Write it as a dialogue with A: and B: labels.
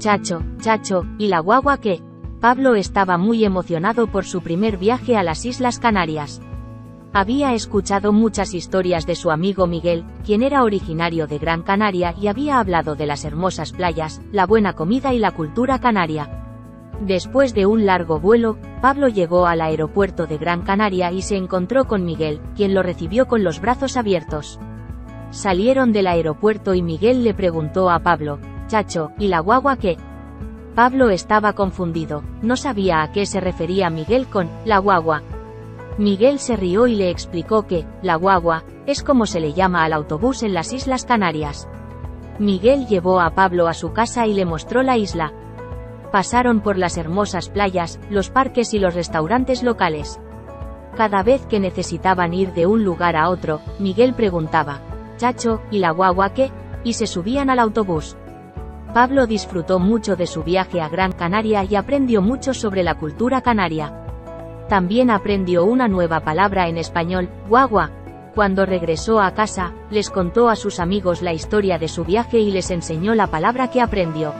A: Chacho, Chacho, ¿y la guagua qué? Pablo estaba muy emocionado por su primer viaje a las Islas Canarias. Había escuchado muchas historias de su amigo Miguel, quien era originario de Gran Canaria y había hablado de las hermosas playas, la buena comida y la cultura canaria. Después de un largo vuelo, Pablo llegó al aeropuerto de Gran Canaria y se encontró con Miguel, quien lo recibió con los brazos abiertos. Salieron del aeropuerto y Miguel le preguntó a Pablo, Chacho, ¿y la guagua qué? Pablo estaba confundido, no sabía a qué se refería Miguel con, la guagua. Miguel se rió y le explicó que, la guagua, es como se le llama al autobús en las Islas Canarias. Miguel llevó a Pablo a su casa y le mostró la isla. Pasaron por las hermosas playas, los parques y los restaurantes locales. Cada vez que necesitaban ir de un lugar a otro, Miguel preguntaba, Chacho, ¿y la guagua qué? Y se subían al autobús. Pablo disfrutó mucho de su viaje a Gran Canaria y aprendió mucho sobre la cultura canaria. También aprendió una nueva palabra en español, guagua. Cuando regresó a casa, les contó a sus amigos la historia de su viaje y les enseñó la palabra que aprendió.